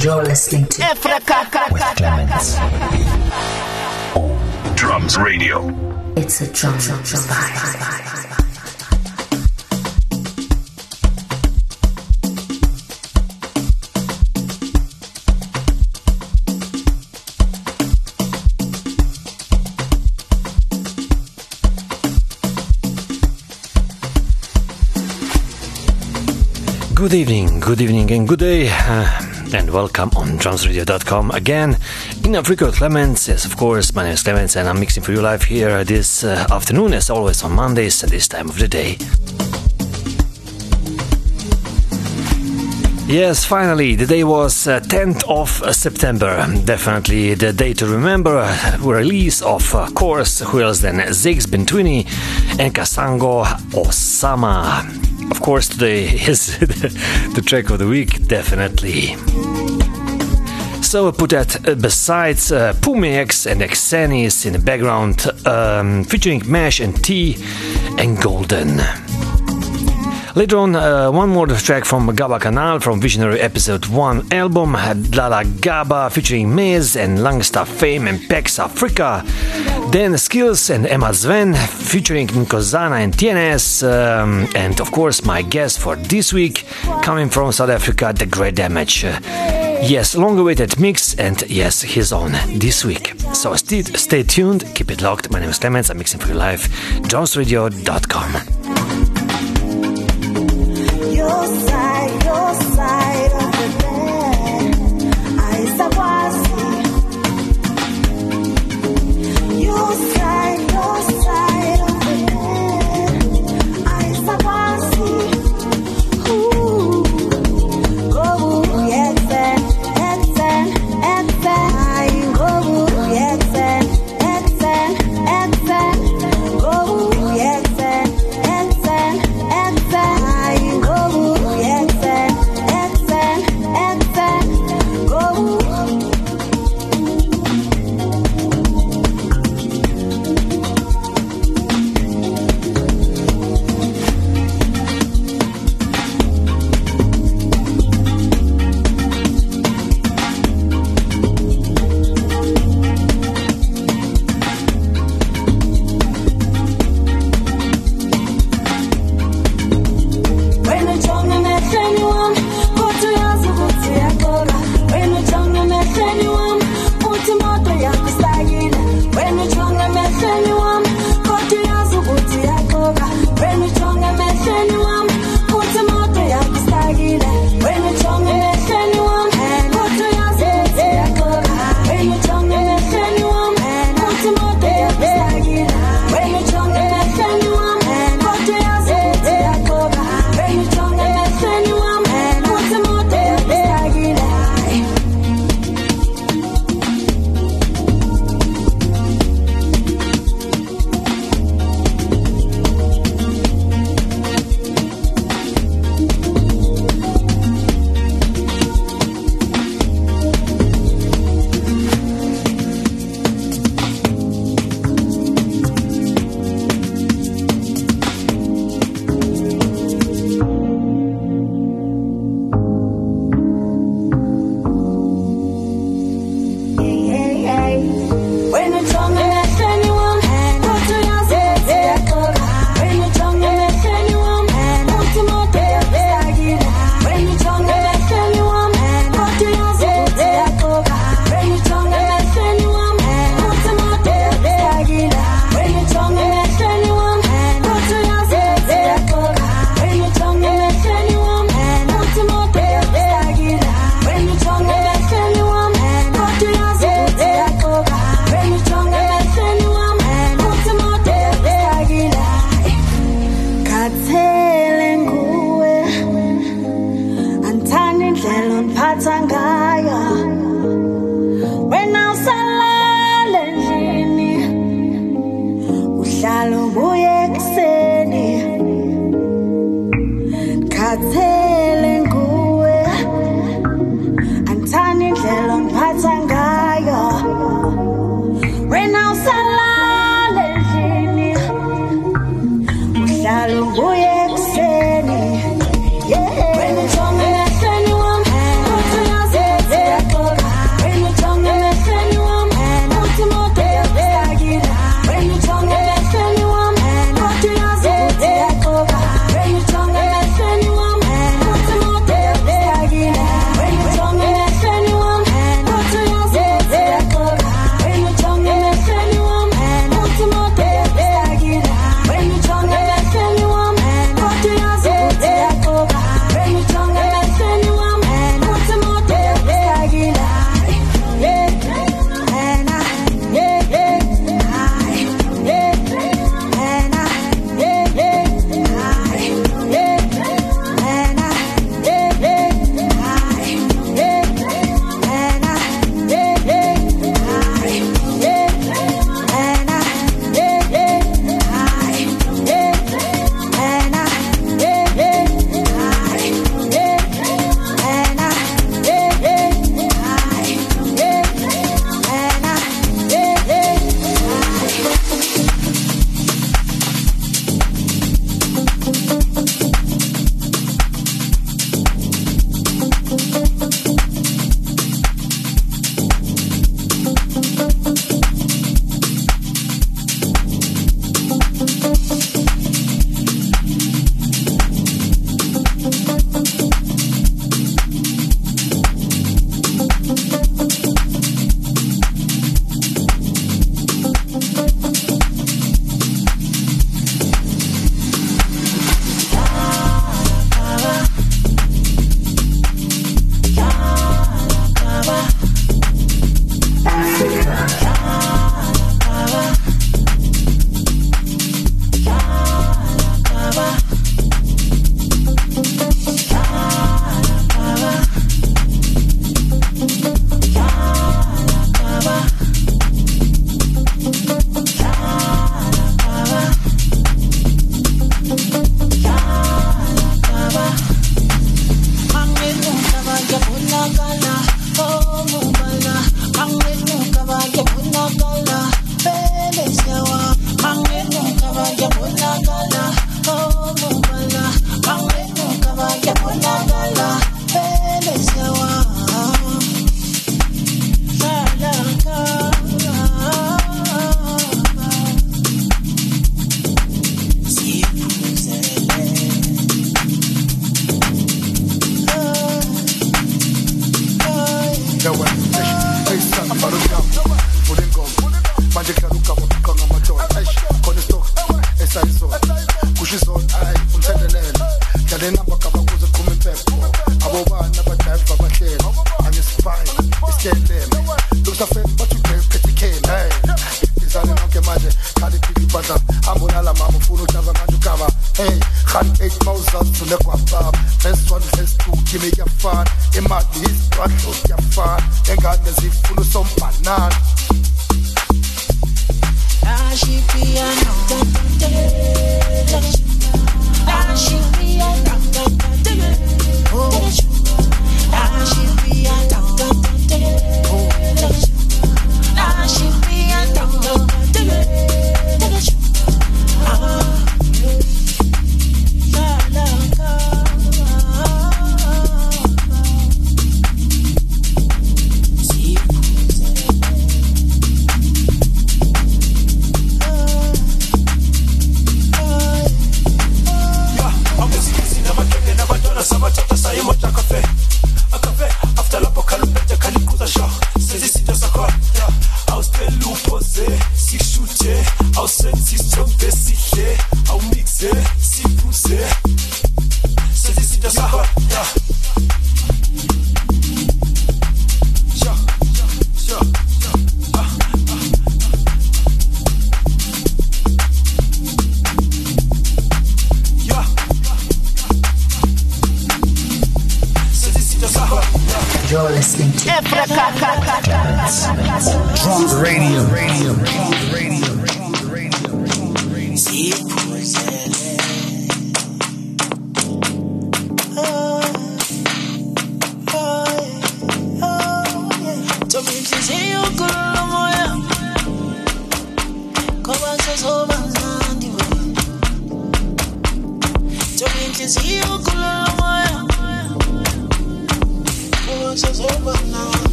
You're listening to with Clemens on Drums Radio. It's a drum vibe. Good evening, good evening, and good day, uh, and welcome on drumsradio.com again. In Africa, Clemens, yes, of course, my name is Clemens, and I'm mixing for you live here this uh, afternoon, as always, on Mondays at this time of the day. Yes, finally, the day was uh, 10th of September. Definitely the day to remember. Release of, of course, who else than Zakes Bantwini and Kasango Osama. Of course, today is the track of the week, definitely. So I put that besides uh, Pumex and Xenis in the background, um, featuring Mesh and T and Golden. Later on, uh, one more track from Gaba Cannal from Visionary Episode 1 album, Dlala Gaba featuring Mez and Langstaff Fame and Pex Africa. Then Skills and Emma Sven featuring Nkozana and TNS. Um, and of course, my guest for this week coming from South Africa, The Great Damage. Uh, yes, long awaited mix, and yes, he's on this week. So stay, stay tuned, keep it locked. My name is Clemens, I'm mixing for you live, drumsradio.com. side, your side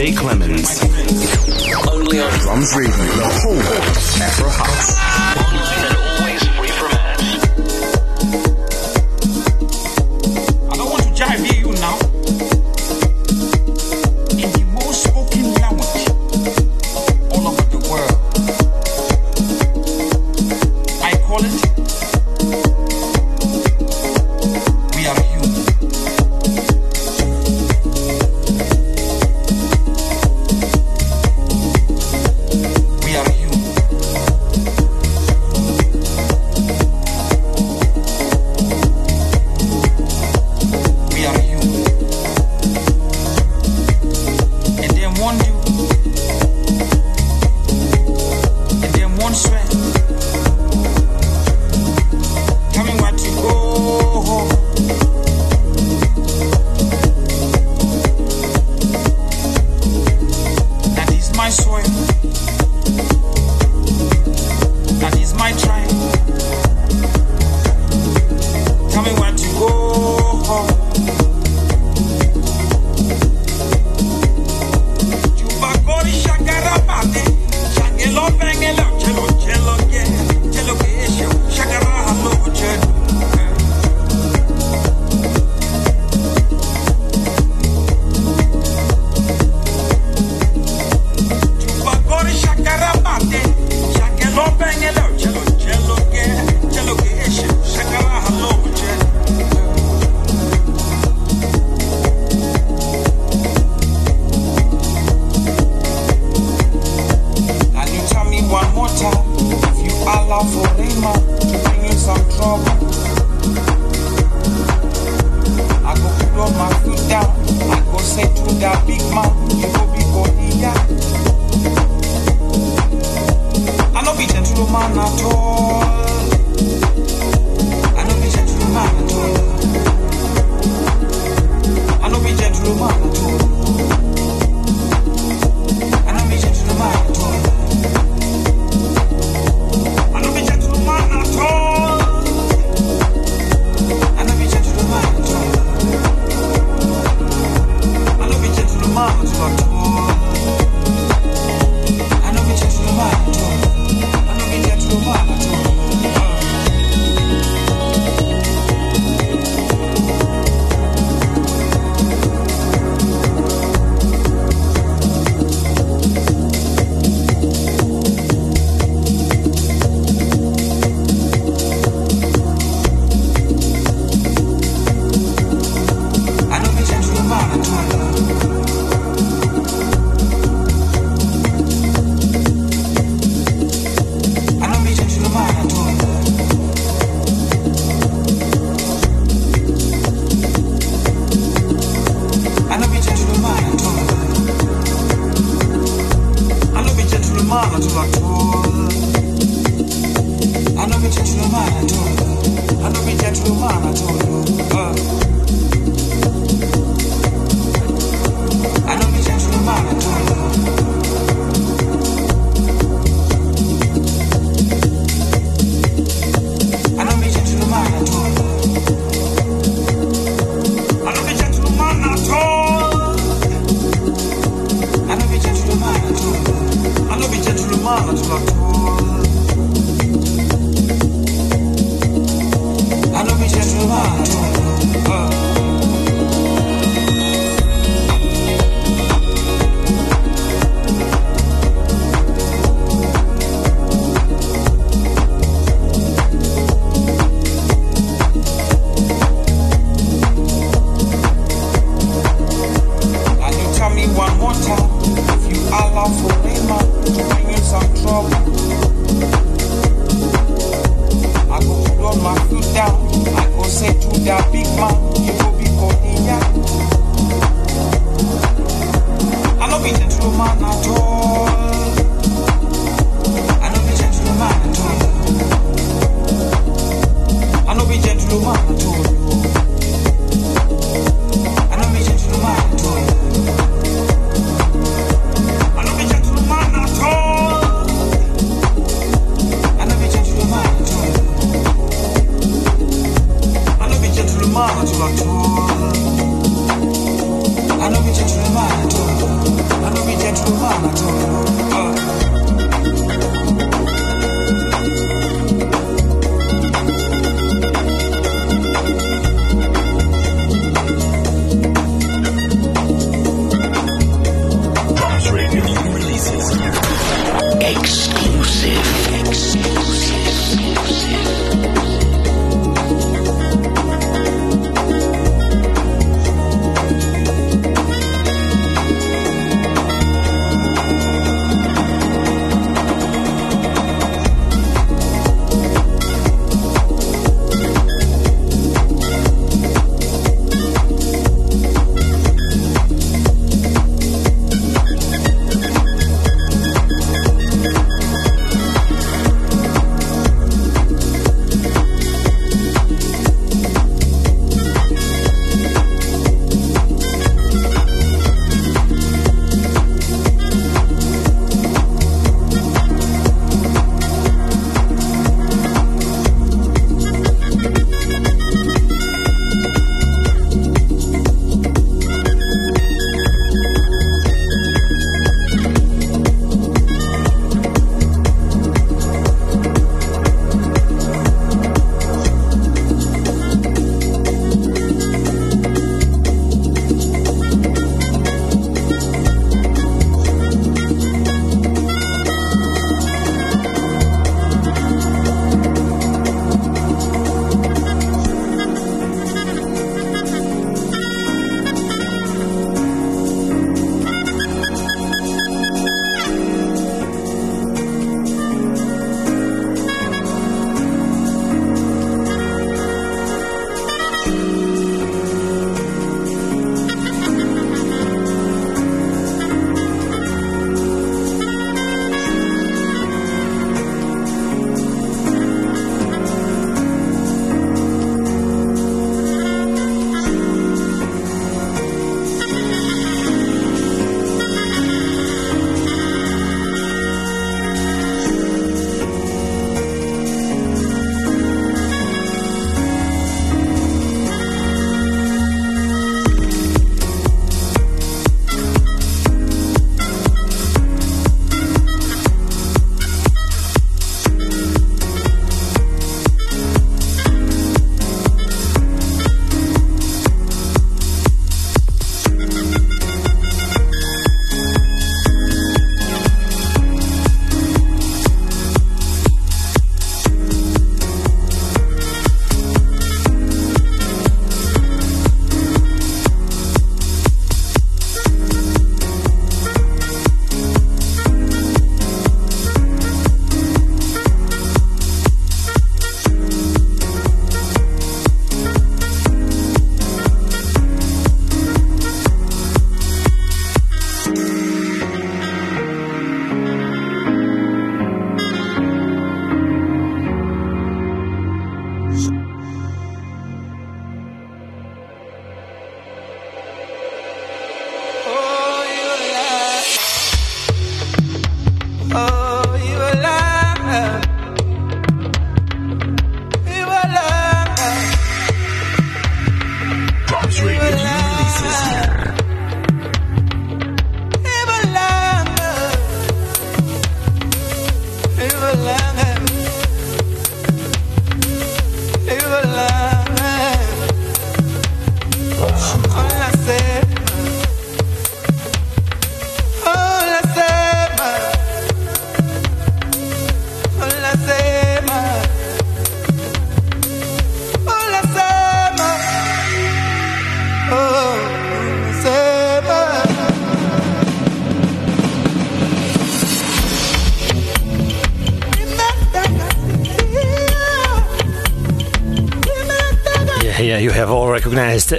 Jay Clemens. Only on Drums Radio, the whole Afro House.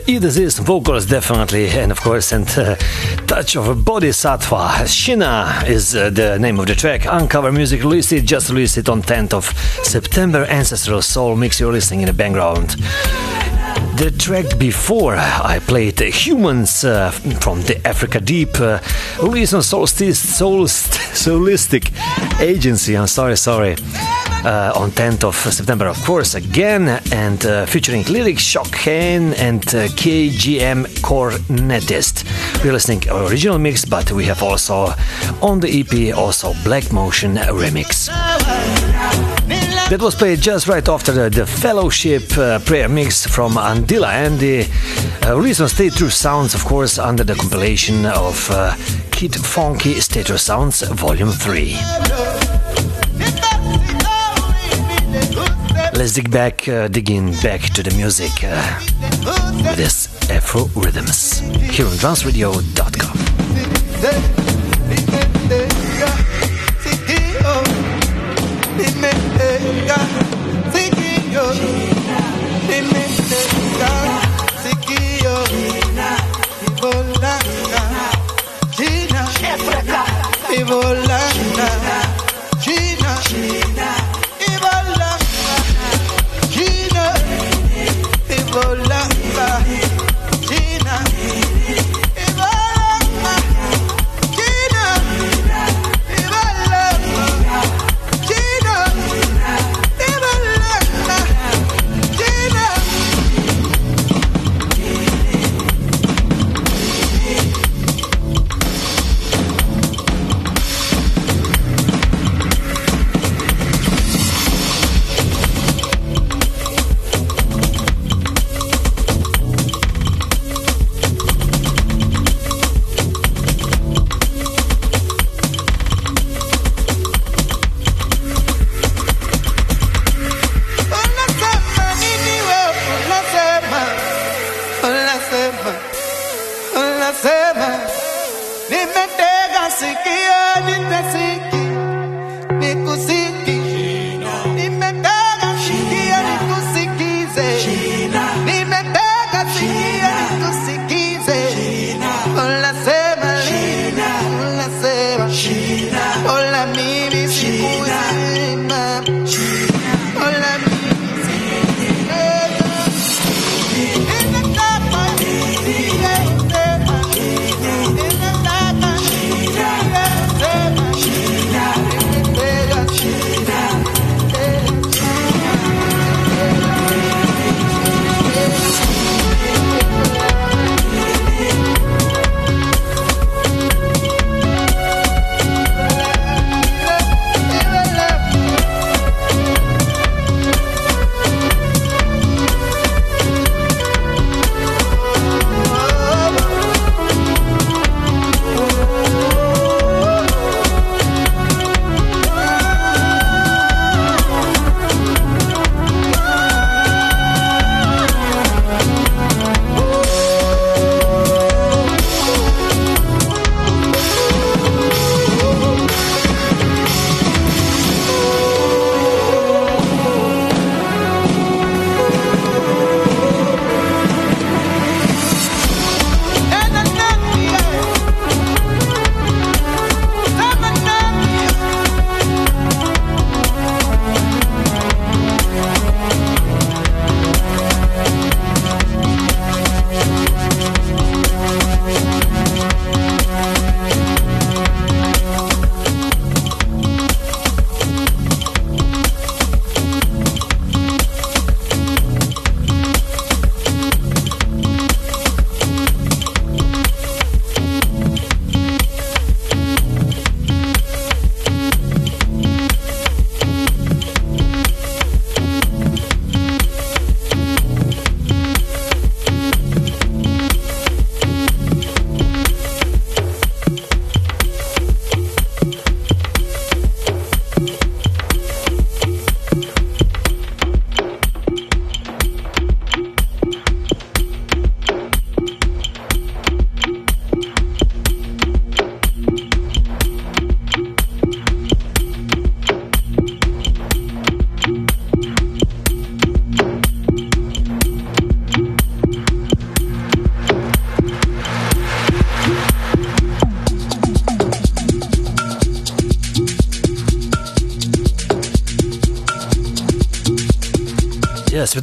Either this vocals definitely, and of course, and uh, touch of a bodhisattva. Shina is uh, the name of the track. Uncover Music released it, just released it on 10th of September. Ancestral Soul mix you're listening in the background. The track before I played Humans uh, from the Africa Deep, uh, released on Solstice, Solst, Solistic Agency. I'm sorry, sorry uh, on 10th of September, of course, again, and uh, featuring lyrics Shock Hen and uh, KGM Cornetist. We're listening original mix, but we have also on the EP also Black Motion remix. That was played just right after the, the Fellowship uh, prayer mix from Andila and the uh, State True Sounds, of course, under the compilation of uh, Kid Funky Statro Sounds Volume 3. Let's dig back, uh, digging back to the music uh, with this Afro Rhythms here on drumsradio.com.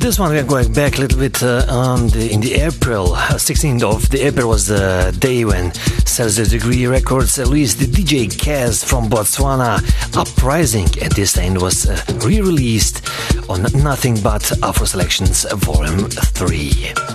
this one we are going back a little bit uh, on the, in the April, 16th uh, of the April was the day when Celsius Degree Records released the DJ Kaz from Botswana Uprising, and this time was uh, re-released on Nothing But Afro Selections Volume 3.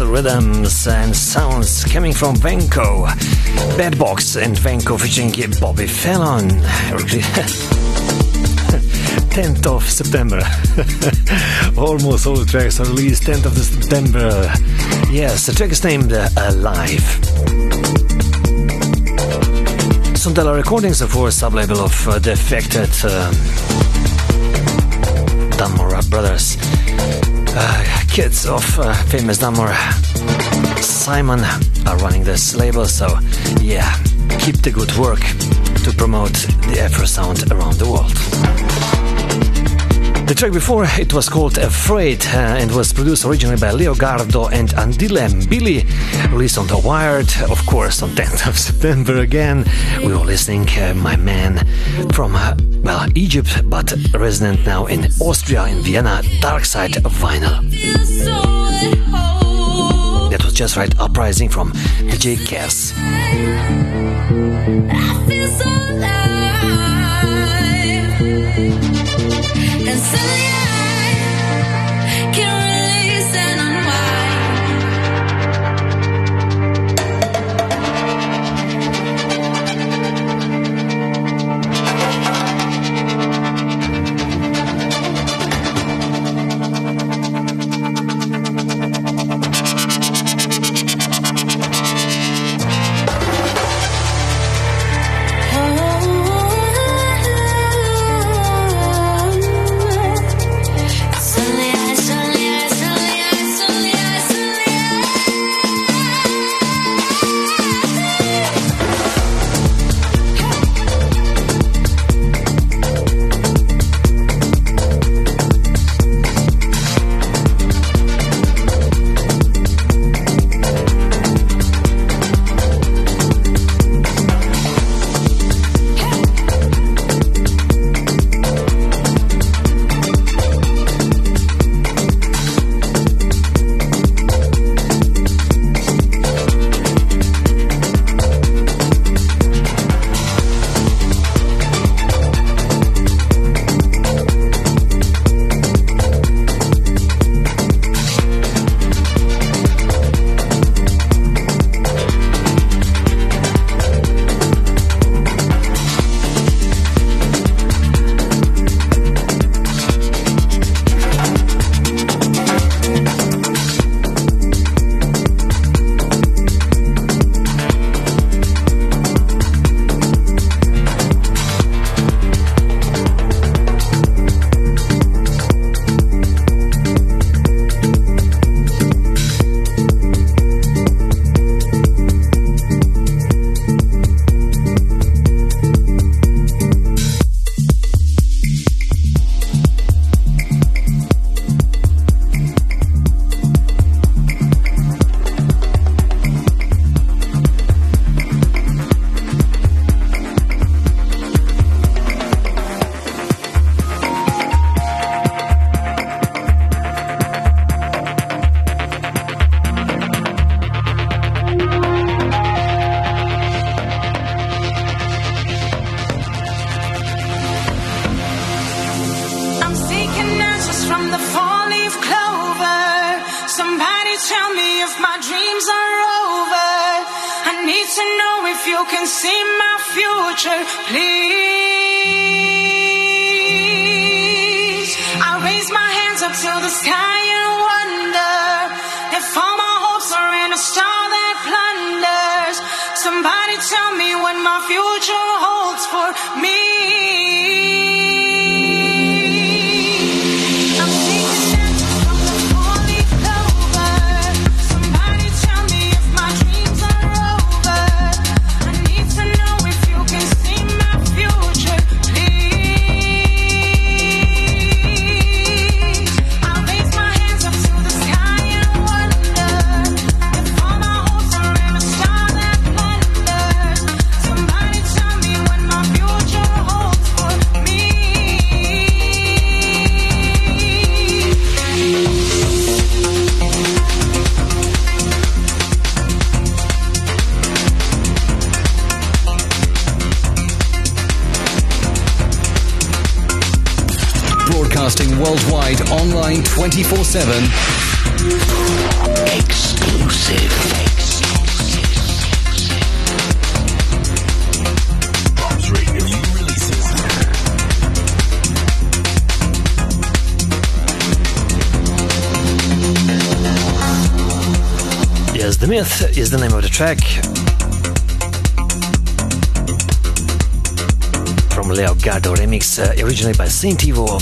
Rhythms, and sounds coming from Venko. Bad Box and Venko featuring Bobby Fallon. 10th of September. Almost all the tracks are released 10th of September. Yes, the track is named Alive. Sondela Recordings, of course, sub-label of uh, the Defected uh, Dunmore Brothers. Kids of uh, famous Dunmore Simon are running this label, so yeah, keep the good work to promote the Afro sound around the world. The track before it was called Afraid uh, and was produced originally by Leo Gardo and Andile Billy, released on The Wired, of course, on 10th of September again. We were listening, uh, my man from, uh, well, Egypt, but resident now in Austria, in Vienna, Dark Side Vinyl. That was just right, Uprising from DJ Cass. Somebody tell me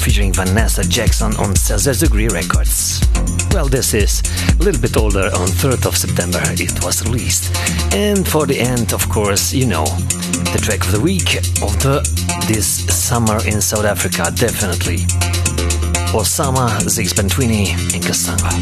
featuring Vanessa Jackson on Celsius Degree Records. Well, this is a little bit older, on 3rd of September it was released. And for the end, of course, you know, the track of the week of the this summer in South Africa, definitely. Osama, Zakes Bantwini, and Kasango.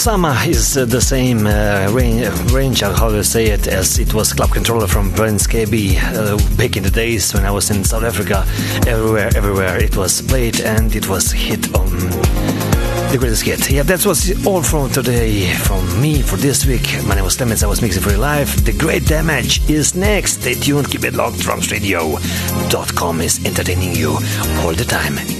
Osama is uh, the same uh, range, range, how you say it, as it was Club Controller from Prince Kaybee uh, back in the days when I was in South Africa. Everywhere, everywhere it was played and it was hit on the greatest hit. Yeah, that was all from today from me for this week. My name was Clemens. I was mixing for you live. The Great Damage is next. Stay tuned. Keep it locked. DrumsRadio.com is entertaining you all the time.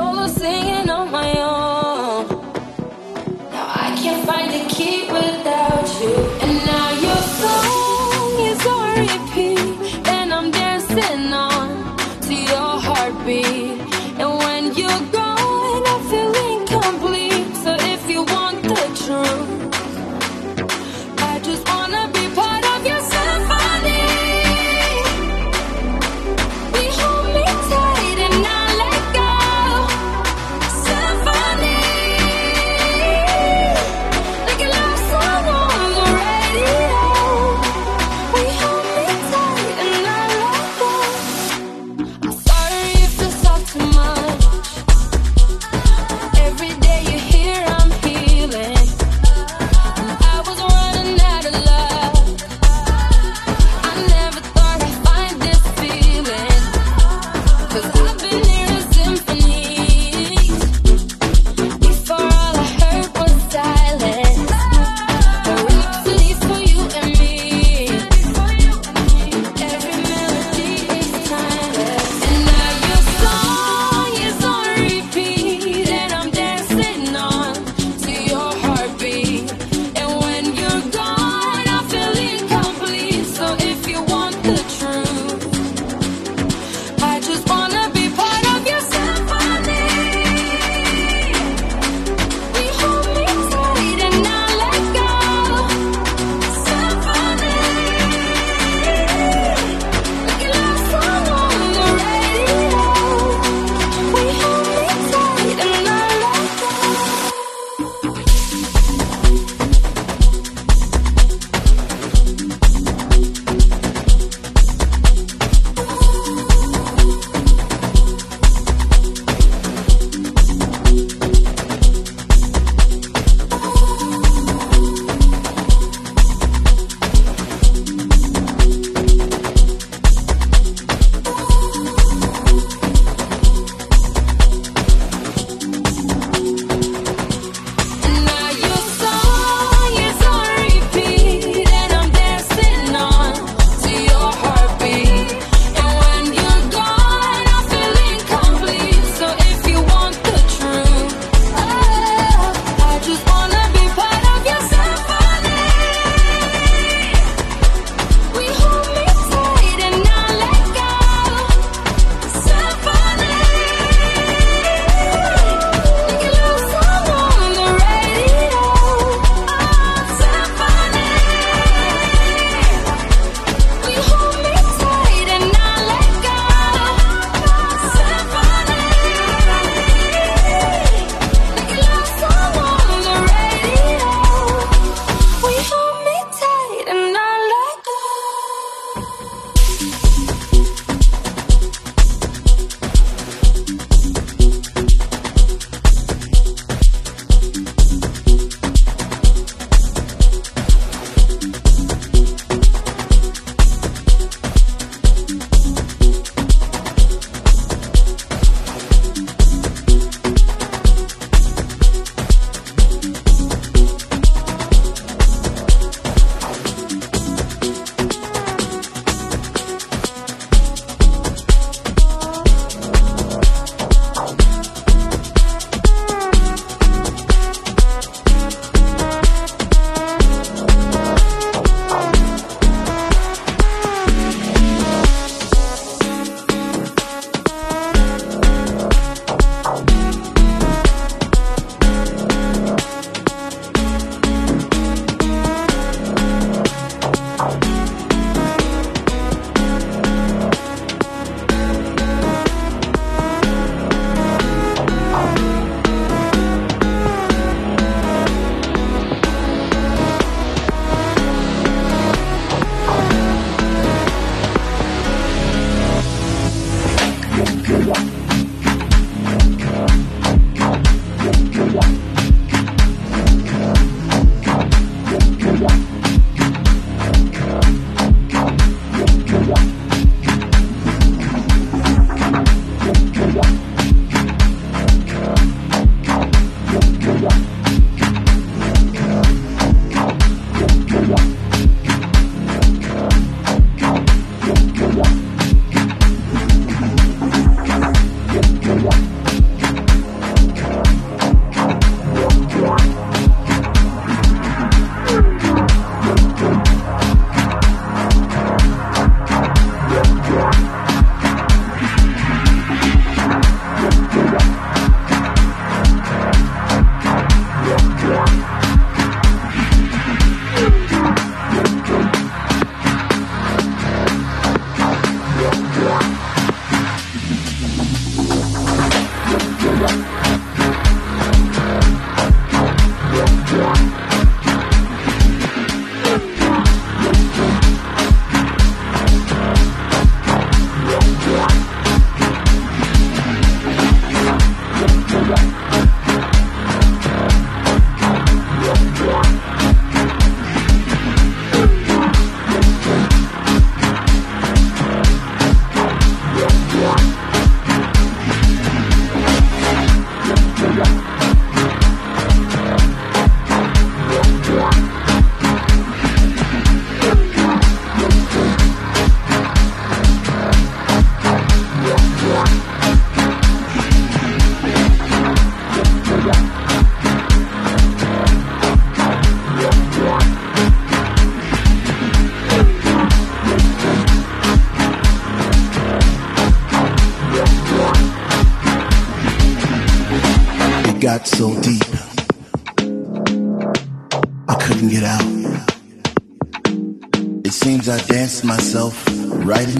Sorry if it's all too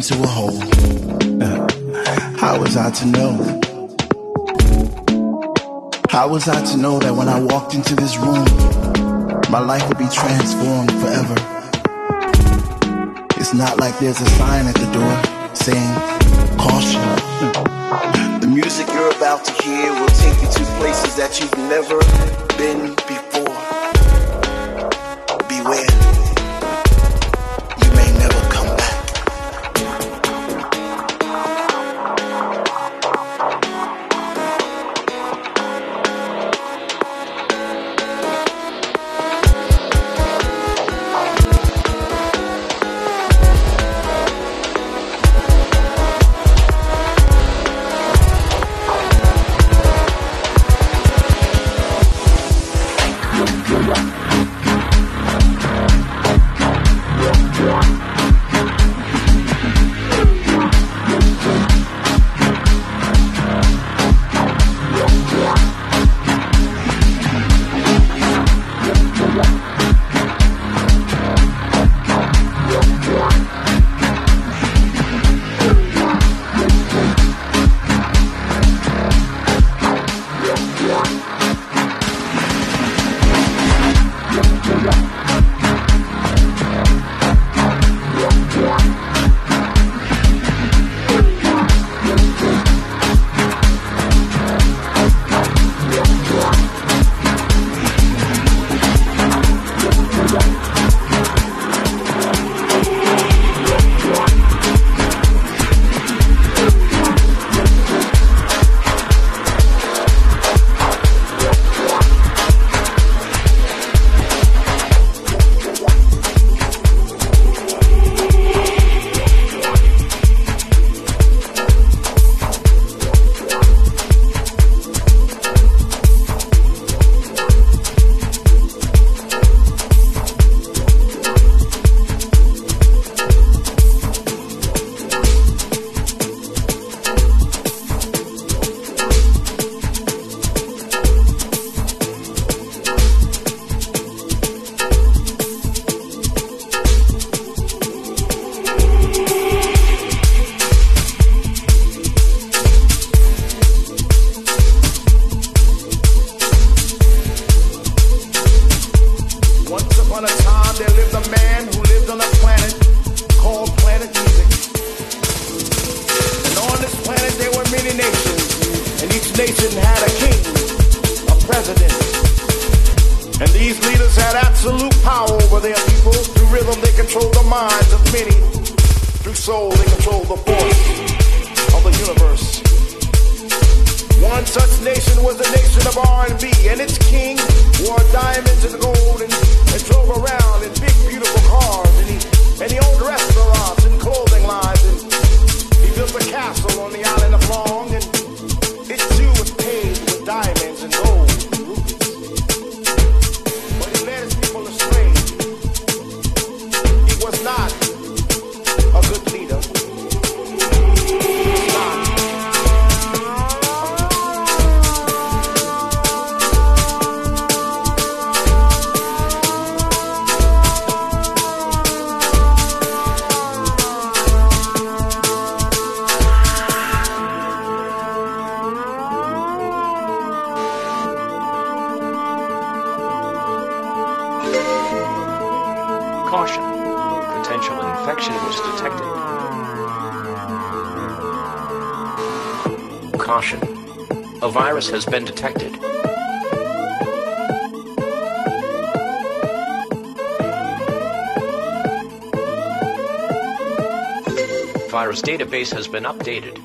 into a hole. How was I to know? How was I to know that when I walked into this room, my life would be transformed forever? It's not like there's a sign at the door saying, caution. Music you're about to hear will take you to places that you've never been before. Beware. Database has been updated.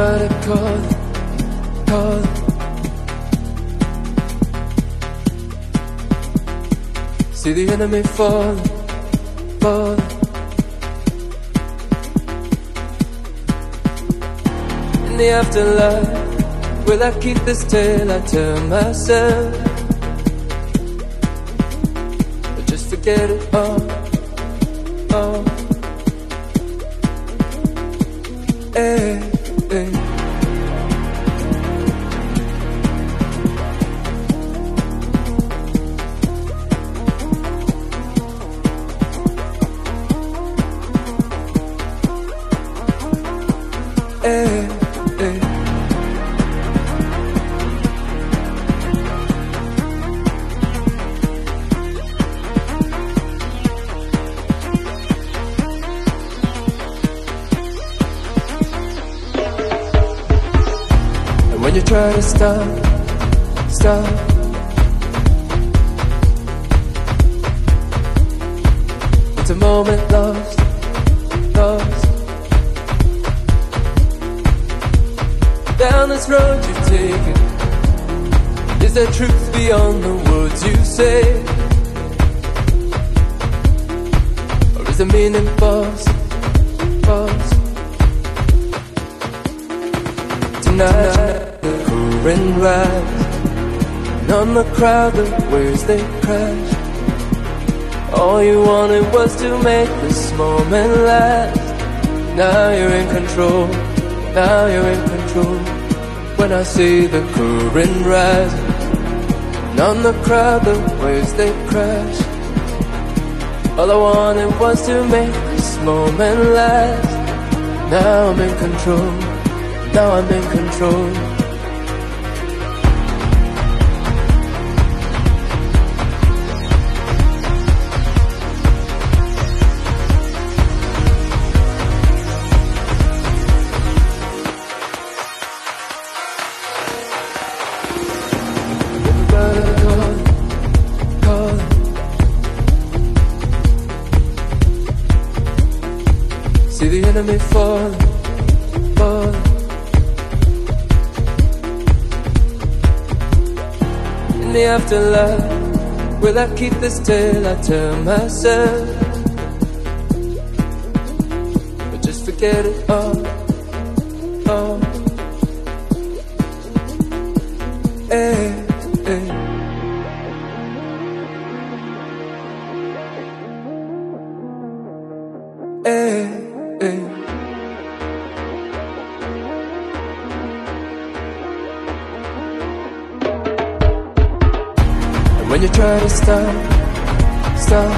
Everybody call, call. See the enemy fall, fall. In the afterlife, will I keep this tale I tell myself? Or just forget it all, all. Hey, hey. Try to stop, stop. It's a moment lost, lost. Down this road you've taken, is there truth beyond the words you say? Or is the meaning false, current rise, and on the crowd the waves they crash. All you wanted was to make this moment last. Now you're in control. Now you're in control. When I see the current rising, and on the crowd the waves they crash. All I wanted was to make this moment last. Now I'm in control. Now I'm in control. The afterlife, will I keep this tale I tell myself? Or just forget it all. You stop, stop.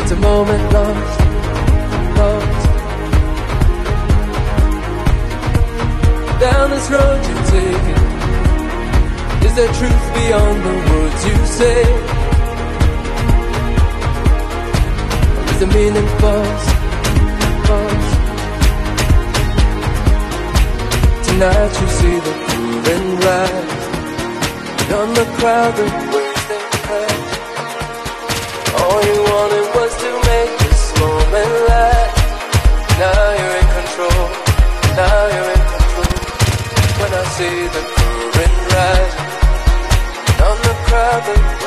It's a moment lost, lost. Down this road you're taking, is there truth beyond the words you say? Is the meaning false? Tonight you see the current rise And on the crowd the waves crash All you wanted was to make this moment last Now you're in control. Now you're in control. When I see the current rise And on the crowd the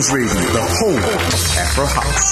Drums Radio, the home of Afro House.